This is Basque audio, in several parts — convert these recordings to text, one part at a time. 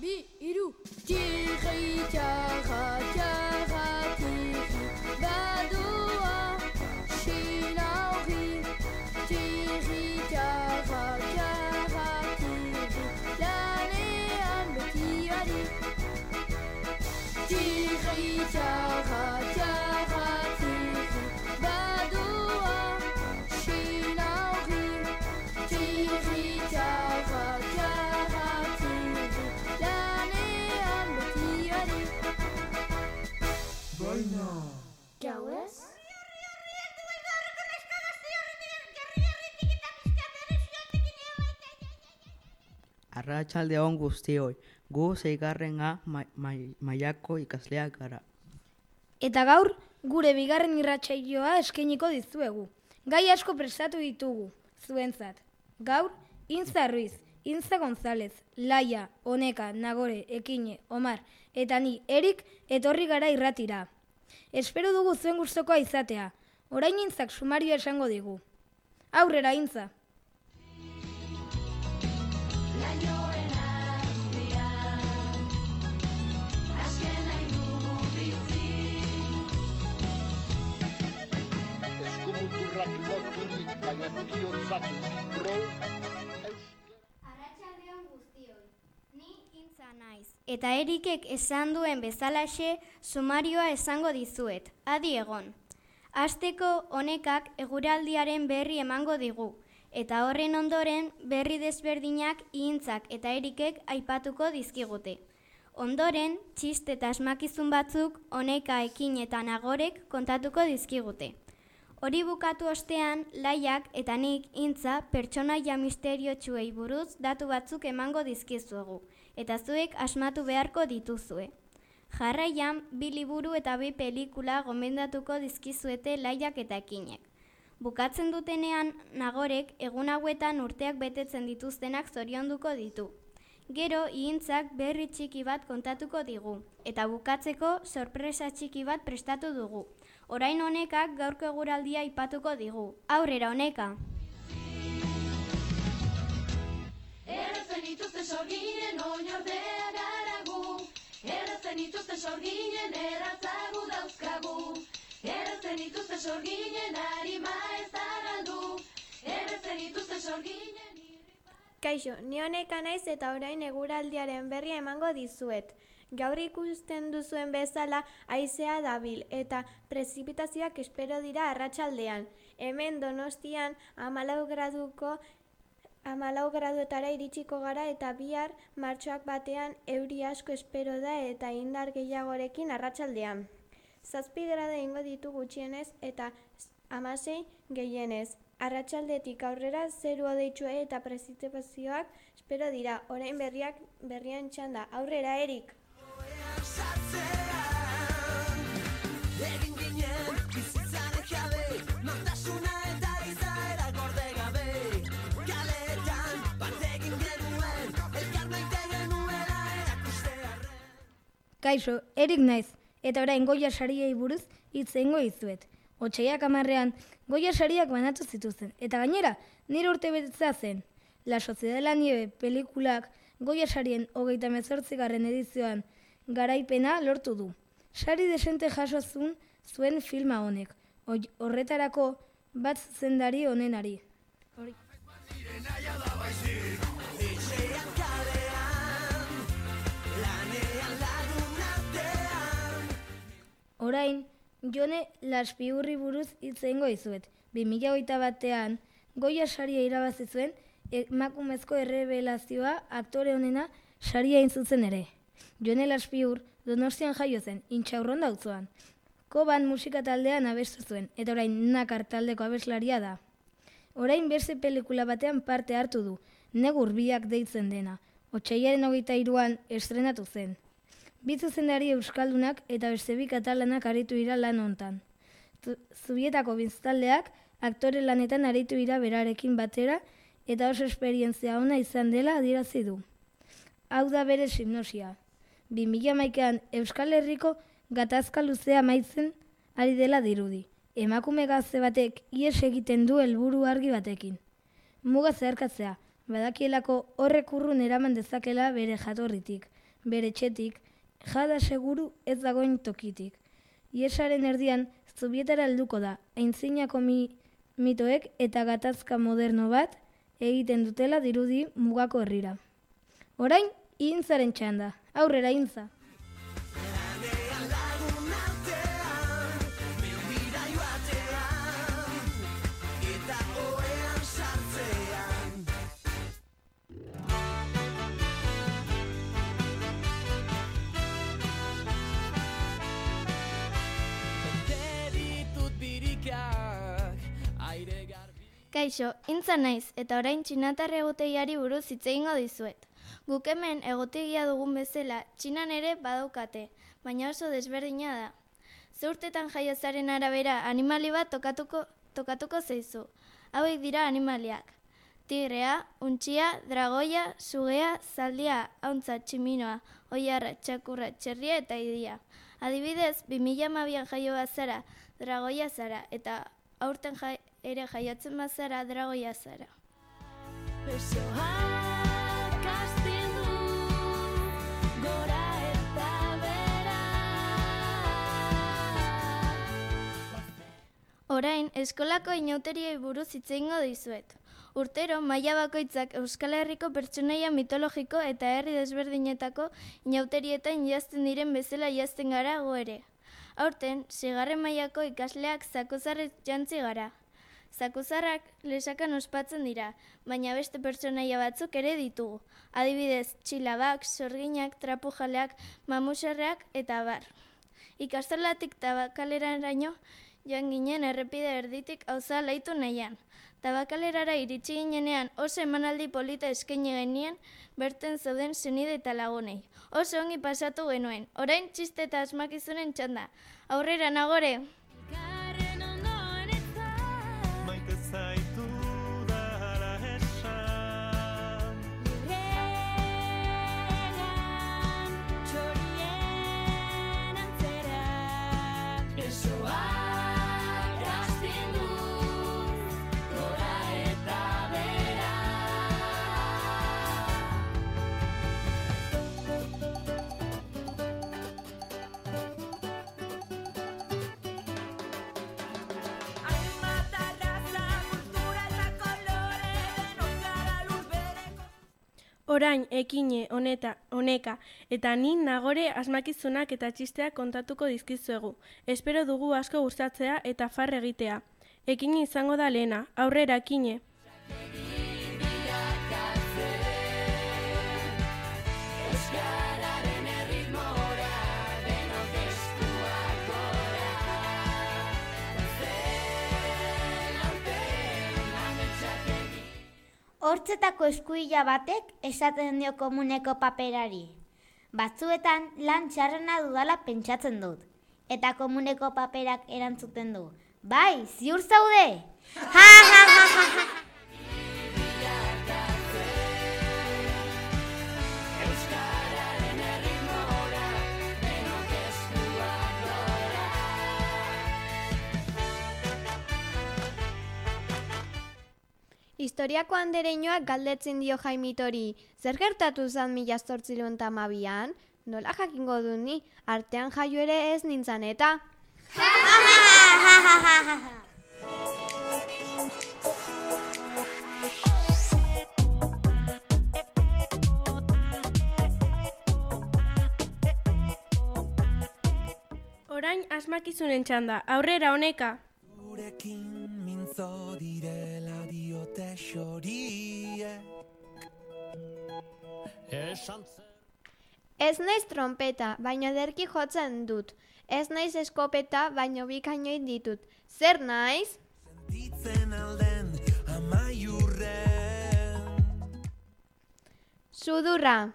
bi, iru. Tiri, Arratsalde on guztioi, gu zeigarrena ma- mai- mailako ikasleak gara. Eta gaur, gure bigarren irratsaioa eskainiko dizuegu. Gai asko prestatu ditugu, zuentzat. Gaur, Intza Ruiz, Intza González, Laia, Oneka, Nagore, Ekine, Omar, eta ni Erik etorri gara irratira. Espero dugu zuen gustokoa izatea. Orain Intzak sumarioa esango digu. Aurrera Intza! Arratsaldeon guztioi. Ni intza naiz. Eta Erikek esan duen bezalaxe sumarioa esango dizuet. Adi egon. Asteko honekak eguraldiaren berri emango digu. Eta horren ondoren berri desberdinak intzak eta erikek aipatuko dizkigute. Ondoren, txiste eta asmakizun batzuk honeka ekin eta nagorek kontatuko dizkigute. Hori bukatu ostean, laiak eta nik intza pertsonaia misteriotsuei buruz datu batzuk emango dizkizuegu, eta zuek asmatu beharko dituzue. Jarraian, bi liburu eta bi pelikula gomendatuko dizkizuete laiak eta ekinek. Bukatzen dutenean, nagorek egun hauetan urteak betetzen dituztenak zorionduko ditu. Gero, ihintzak berri txiki bat kontatuko digu, eta bukatzeko sorpresa txiki bat prestatu dugu. Orain honekak gaurko eguraldia aipatuko digu. Aurrera honeka! Erretzen ituzte sorginen oinordea garagu Erretzen ituzte sorginen erratzagu dauzkagu Erretzen ituzte sorginen harima ez da galdu Erretzen ituzte sorginen Kaixo, ni honeka naiz eta orain eguraldiaren berria emango dizuet. Gaur ikusten duzuen bezala haizea dabil eta prezipitazioak espero dira arratsaldean. Hemen Donostian 14 graduko Amalau graduetara iritsiko gara eta bihar martxoak batean euri asko espero da eta indar gehiagorekin arratsaldean. Zazpi grada ingo ditu gutxienez eta amasei gehienez. Arratsaldetik aurrera zeru odeitsue eta prezipitazioak espero dira. Orain berriak berrian txanda. Aurrera, Erik! Kaixo, Erik naiz, eta orain goia sariei buruz hitz egingo dizuet. Otsaiak amarrean, goia sariak banatu zituzten, eta gainera, nire urte betetza zen. La Sociedad de la Nieve pelikulak goia sarien hogeita mezortzigarren edizioan garaipena lortu du. Sari desente jaso zuen zuen filma honek, horretarako bat zendari onenari. Hori. Orain, jone laspiurri buruz hitz egingo dizuet. 2008 batean, goia saria irabazi zuen, emakumezko errebelazioa aktore honena saria zuzen ere. Jone laspiur, donostian jaio zen, intxaurron dautzoan. Koban musika taldean abestu zuen, eta orain nakar taldeko abeslaria da. Orain beste pelikula batean parte hartu du, negur biak deitzen dena. Otsaiaren hogeita iruan estrenatu zen. Bi zuzendari euskaldunak eta beste bi katalanak aritu dira lan hontan. Zubietako biztaldeak aktore lanetan aritu dira berarekin batera eta oso esperientzia ona izan dela adierazi du. Hau da bere hipnosia. 2011an Euskal Herriko gatazka luzea amaitzen ari dela dirudi. Emakume gazte batek ies egiten du helburu argi batekin. Muga zeharkatzea, badakielako horrek urrun eraman dezakela bere jatorritik. bere etxetik, jada seguru ez dagoen tokitik. Iesaren erdian, zubietara helduko da, aintzinako mi, mitoek eta gatazka moderno bat egiten dutela dirudi mugako herrira. Orain, intzaren txanda, aurrera intza. Kaixo, intza naiz, eta orain txinatar egotegiari buruz hitz egingo dizuet. Guk hemen egotegia dugun bezala, txinan ere badaukate, baina oso desberdina da. Ze urtetan jaiozaren arabera animali bat tokatuko, tokatuko zeizu. Hauek dira animaliak. Tigrea, untxia, dragoia, sugea, zaldia, hauntza, tximinoa, oiarra, txakurra, txerria eta idia. Adibidez, 2012an jaio bazara, dragoia zara, eta aurten jai, ere jaiatzen bazara, dragoia zara. Orain, eskolako inauteriei buruz hitz egingo dizuet. Urtero, maila bakoitzak Euskal Herriko pertsonaia mitologiko eta herri desberdinetako inauterietan jazten diren bezala jazten gara gu ere. Aurten, sigarren mailako ikasleak zakozarrez jantzi gara. Zakuzarrak lesakan ospatzen dira, baina beste pertsonaia batzuk ere ditugu. Adibidez, txilabak, sorginak, trapujaleak, mamuserreak eta bar. Ikastolatik tabakaleraino joan ginen errepide erditik auza laitu nahian. Tabakalerara iritsi ginenean oso emanaldi polita eskaini genien berten zauden senide eta lagunei. Oso ongi pasatu genuen. Orain txiste eta asmakizunen txanda. Aurrera nagore! Orain, ekine, honeta, honeka, eta ni nagore asmakizunak eta txisteak kontatuko dizkizuegu. Espero dugu asko gustatzea eta far egitea. Ekine izango da lehena, aurrera ekine. Hortzetako eskuila batek esaten dio komuneko paperari. Batzuetan lan txarrena dudala pentsatzen dut. Eta komuneko paperak erantzuten du. Bai, ziur zaude! Ha, ha, ha, ha, ha. Historiako andereinoak galdetzen dio Jaimitori, zer gertatu zan mila zortzileun tamabian? Nola jakingo du ni, artean jaio ere ez nintzan eta? Orain asmakizunen txanda, aurrera honeka. Gurekin mintzo direla diote xoriek Esan Ez naiz trompeta, baina derki jotzen dut. Ez naiz eskopeta, baina bikainoit ditut. Zer naiz? sentitzen alden amaiurren Sudurra.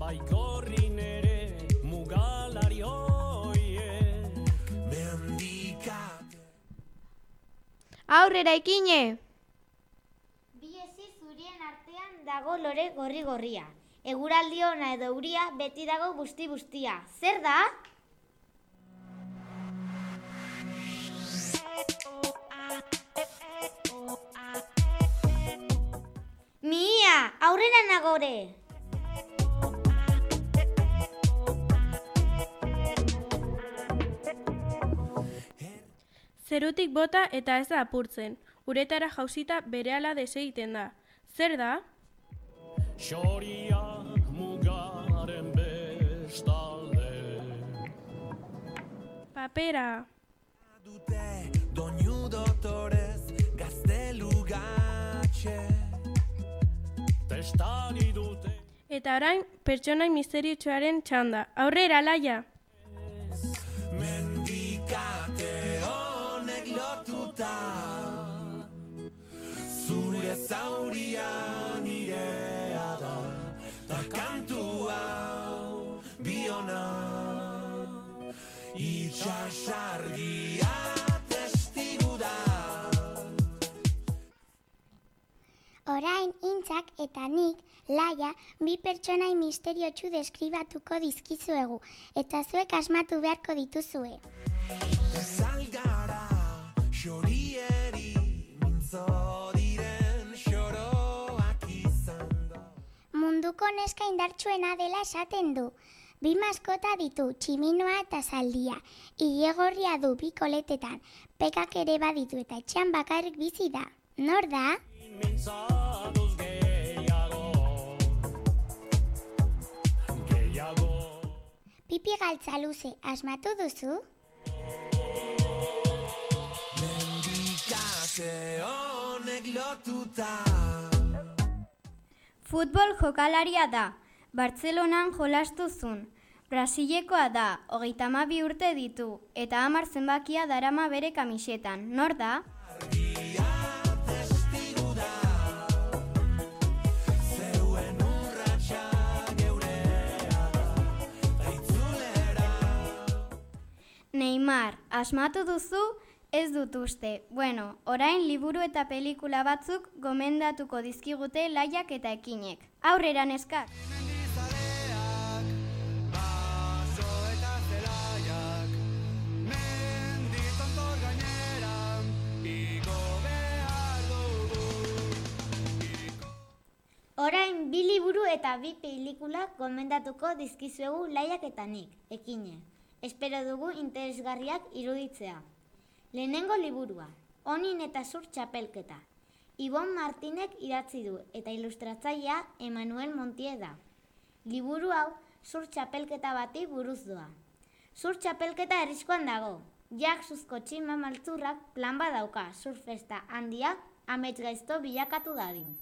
Baikorrin ere mugalari hoiek Mehandikak Aurrera ikine! dago lore gorri-gorria. Eguraldi ona edo uria beti dago busti-bustia. Zer da? Mia, aurrera nagore! Zerutik bota eta ez da apurtzen, uretara jausita berehala desegiten da. Zer da? Xoriak mugaren bestalde Papera. Dute doinu dotorez gaztelu gatxe Testari dute Eta orain pertsonai misteriotsuaren txanda. Aurrera, laia! Itxasargia testigu da Orain intzak eta nik, laia, bi pertsonai misteriotsu deskribatuko dizkizuegu, eta zuek asmatu beharko dituzue. Zalgara xorieri mintzo diren xoroak izango Munduko neska indartsuena dela esaten du. Bi maskota ditu, tximinoa eta zaldia. Ilegorria du bi koletetan, pekak ere baditu eta etxean bakarrik bizi da. Nor da? Pipi galtza luze, asmatu duzu? Mendikate honek lotuta Futbol jokalaria da. Bartzelonan jolastu zun. Brasilekoa da, hogeita hamabi urte ditu, eta hamar zenbakia darama bere kamisetan. Nor da? Neymar, asmatu duzu? Ez dut uste. Bueno, orain liburu eta pelikula batzuk gomendatuko dizkigute laiak eta ekinek. Aurrera neskak! Orain bi liburu eta bi pelikula gomendatuko dizkizuegu laiak eta nik, ekine. Espero dugu interesgarriak iruditzea. Lehenengo liburua, Onin eta Zur txapelketa. Ibon Martinek idatzi du eta ilustratzailea Emanuel Montie da. Liburu hau zur txapelketa bati buruz doa. Zur txapelketa erriskoan dago. Jak zuzko txima maltzurrak plan badauka surfesta handia amets gaizto bilakatu dadin.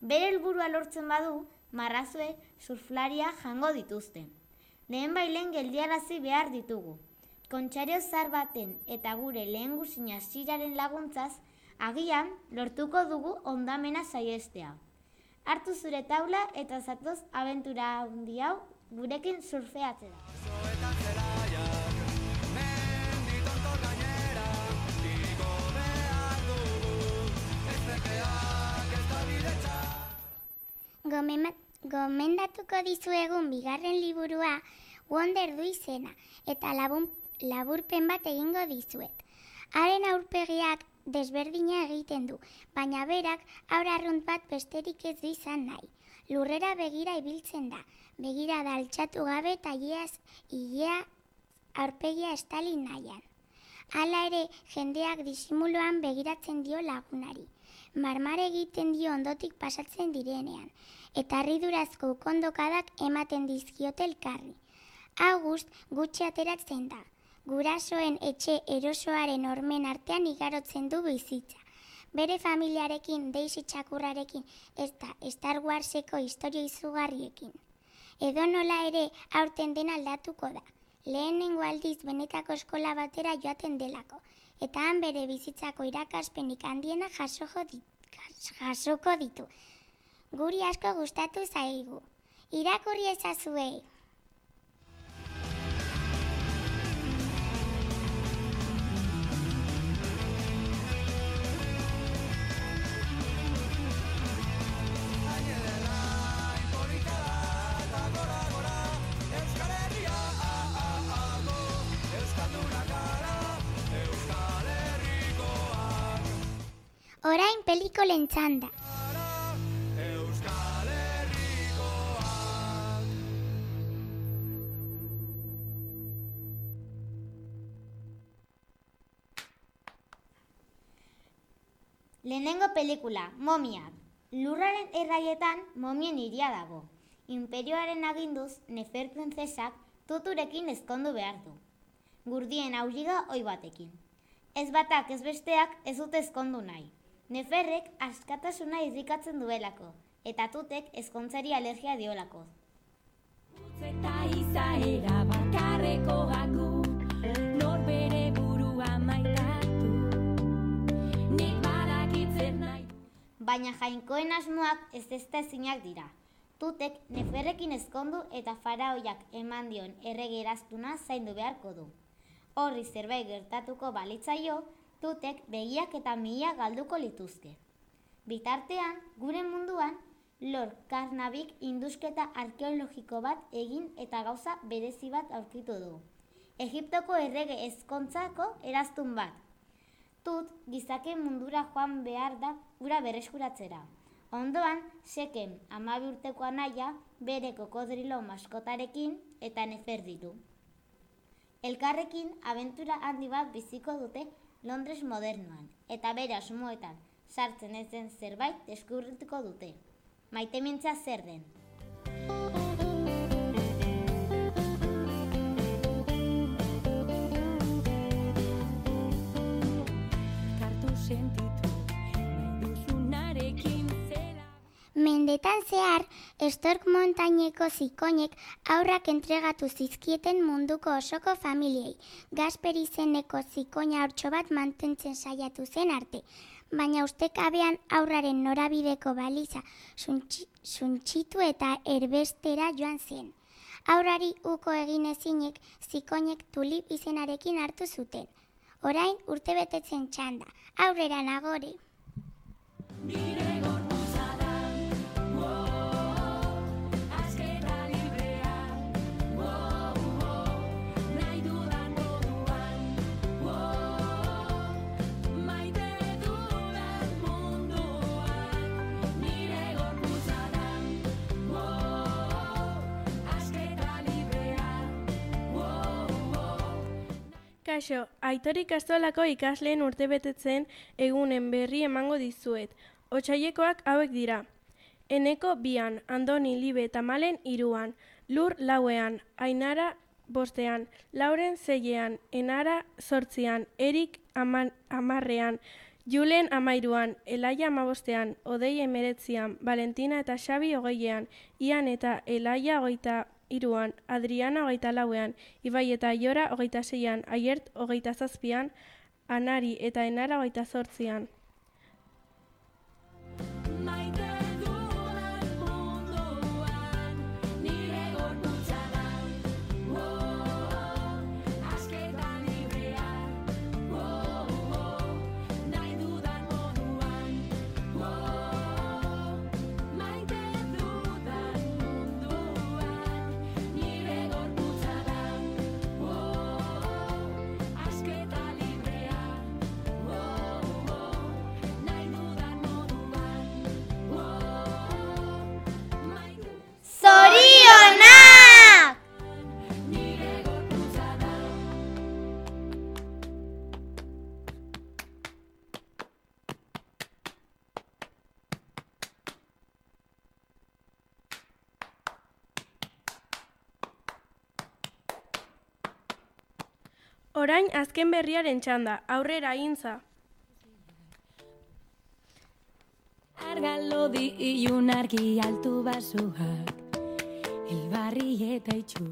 Bere helburua lortzen badu, marrazuek surflaria jango dituzte. Lehen bailen geldiarazi behar ditugu. Kontxario zar baten eta gure lehen guzina ziraren laguntzaz, agian lortuko dugu ondamena saiestea. Hartu zure taula eta zatoz abentura handi hau gurekin surfeatzera. Gomendatuko dizuegun bigarren liburua Wonder du izena eta labun, laburpen bat egingo dizuet. Haren aurpegiak desberdina egiten du, baina berak aur arrunt bat besterik ez du izan nahi. Lurrera begira ibiltzen da, begira da altxatu gabe eta iaz, ilea aurpegia estali nahian. Hala ere, jendeak disimuloan begiratzen dio lagunari. Marmar egiten dio ondotik pasatzen direnean, eta harridurazko kondokadak ematen dizkiote elkarri. August gutxi ateratzen da. Gurasoen etxe erosoaren ormen artean igarotzen du bizitza. Bere familiarekin, Daisy txakurrarekin, eta Star Warseko historia izugarriekin. Edo nola ere aurten den aldatuko da. Lehenengo aldiz benetako eskola batera joaten delako, eta han bere bizitzako irakaspenik handiena jasoko ditu. Guri asko gustatu zaigu. Irakurri ezazuei. Orain pelikolen txanda. Lehenengo pelikula, momiak. Lurraren erraietan momien iria dago. Imperioaren aginduz, Nefer printzesak tuturekin ezkondu behar du. Gurdien aurriga oi batekin. Ez batak ez besteak ez dute ezkondu nahi. Neferrek askatasuna irrikatzen duelako, eta tutek ezkontzari alergia diolako. Eta izaera bakarreko gaku Baina jainkoen asmoak ez ezta ezinak dira. Tutek neferrekin ezkondu eta faraoiak eman dion erregeraztuna zaindu beharko du. Horri zerbait gertatuko balitzaio, tutek begiak eta mila galduko lituzke. Bitartean, gure munduan, Lord Karnabik indusketa arkeologiko bat egin eta gauza berezi bat aurkitu du. Egiptoko errege ezkontzako eraztun bat. Tut gizake mundura joan behar da ura berreskuratzera. Ondoan, seken amabi urteko anaia bere kokodrilo maskotarekin eta nefer ditu. Elkarrekin abentura handi bat biziko dute Londres modernoan, eta bere asmoetan sartzen ez den zerbait deskubrituko dute. Maite mintza zer den. Mendetan zehar, Estork montaineko zikoinek aurrak entregatu zizkieten munduko osoko familiei. Gasper izeneko zikoina hortxo bat mantentzen saiatu zen arte. Baina ustekabean aurraren norabideko baliza suntxi- suntxitu eta erbestera joan zen. Aurrari uko egin ezinek zikoinek tulip izenarekin hartu zuten. Orain urte betetzen txanda, aurrera nagore. Nire Kaixo, Aitor ikastolako ikasleen urtebetetzen egunen berri emango dizuet. Otsailekoak hauek dira. Eneko bian, Andoni Libe eta Malen iruan, Lur lauean, Ainara bostean, Lauren zeiean, Enara sortzian, Erik aman, amarrean, Julen amairuan, Elaia amabostean, Odei emeretzian, Valentina eta Xabi hogeian, Ian eta Elaia hogeita iruan, Adriana hogeita lauean, Ibai eta Iora hogeita seian, Aiert hogeita zazpian, Anari eta Enara hogeita zortzian. Orain azken berriaren txanda, aurrera intza. Argalodi ilun argi altu basuak Elbarri eta itxu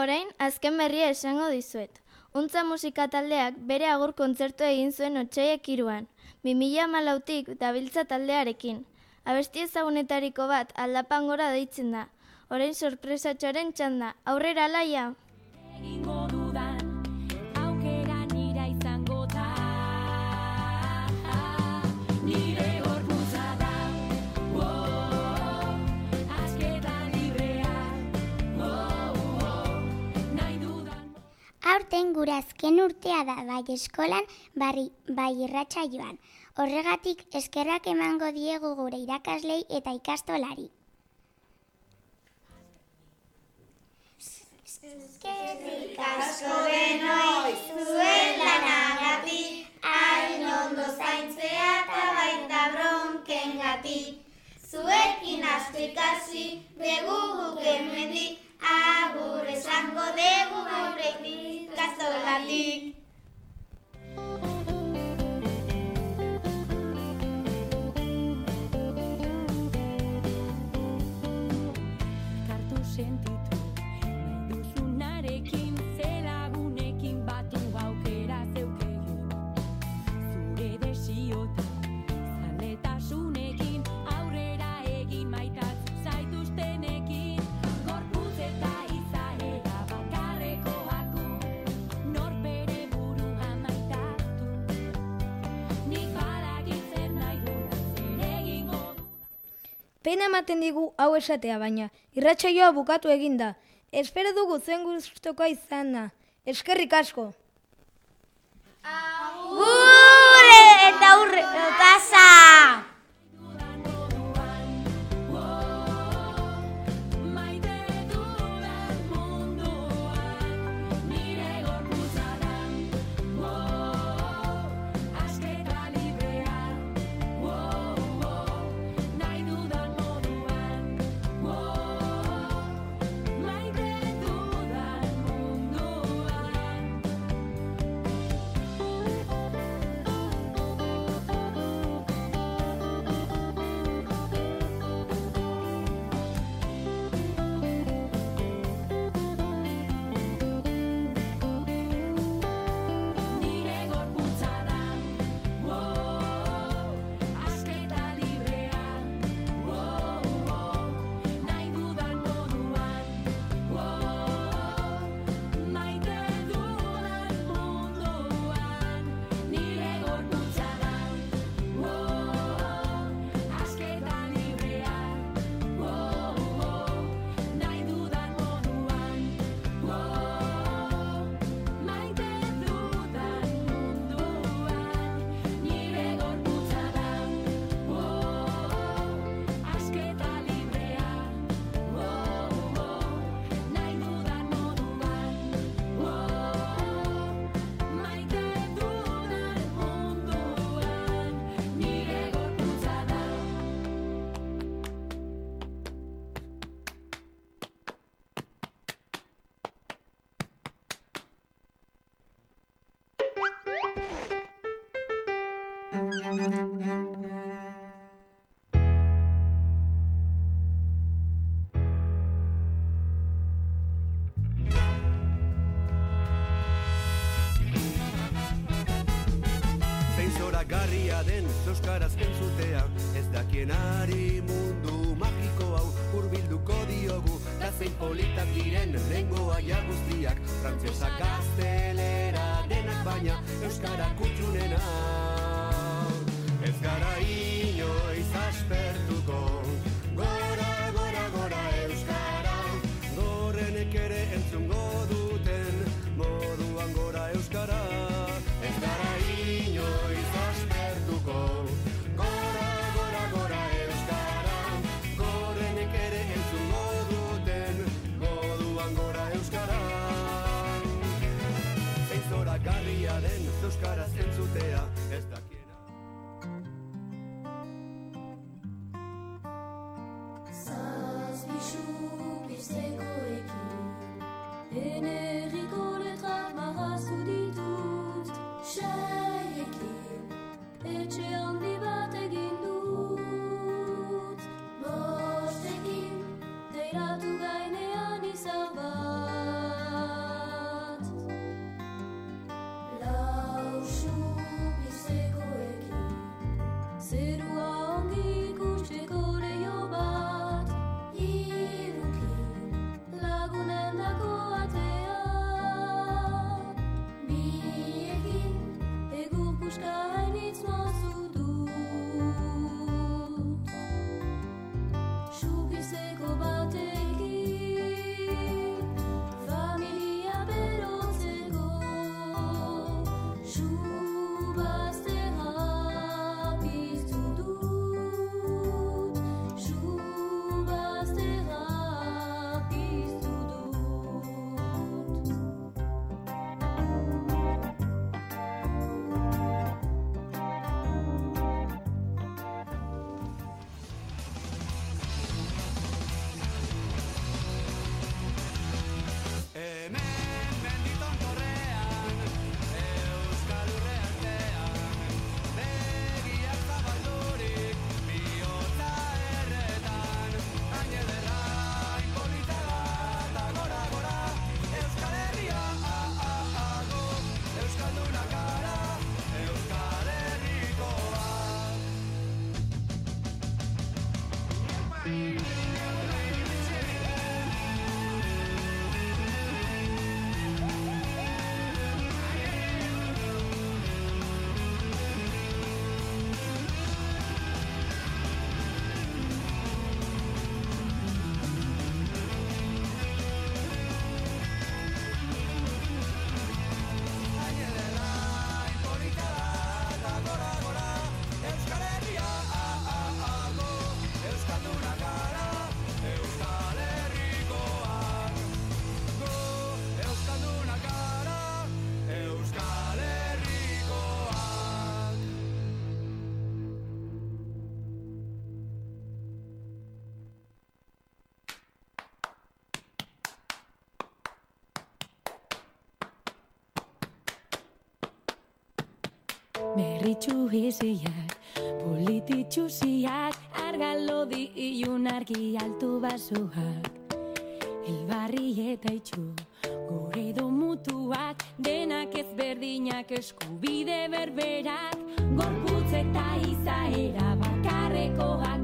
Orain, azken berria esango dizuet. Untza musika taldeak bere agur kontzertu egin zuen otxaiak iruan, 2000 malautik dabiltza taldearekin. Abesti ezagunetariko bat aldapan gora deitzen da. Orain sorpresatxoaren txanda, aurrera laia! Aurten gure azken urtea da bai eskolan, barri, bai, bai irratxa joan. Horregatik eskerrak emango diegu gure irakaslei eta ikastolari. Eskerrik asko benoi, zuen lanagatik, hain ondo zaintzea eta baita bronken gatik. Zuekin asko ikasi, begu guk Agur esango dugu gure ikastolatik. Pena ematen digu hau esatea baina, irratsaioa bukatu eginda. Espero dugu zuen gustokoa izana. Eskerrik asko. Agur eta urre pasa. euskaraz kentzutea Ez dakien ari mundu magiko hau urbilduko diogu Da zein politak diren rengo aia guztiak Frantzesa gaztelera denak baina euskara kutxunena Ez gara inoiz aspertu ser um Harritxu hiziak, polititxusiak, argalo di iun argi altu basuak. Elbarri eta itxu, gure mutuak, denak ez berdinak eskubide berberak, gorputz eta izaera bakarrekoak.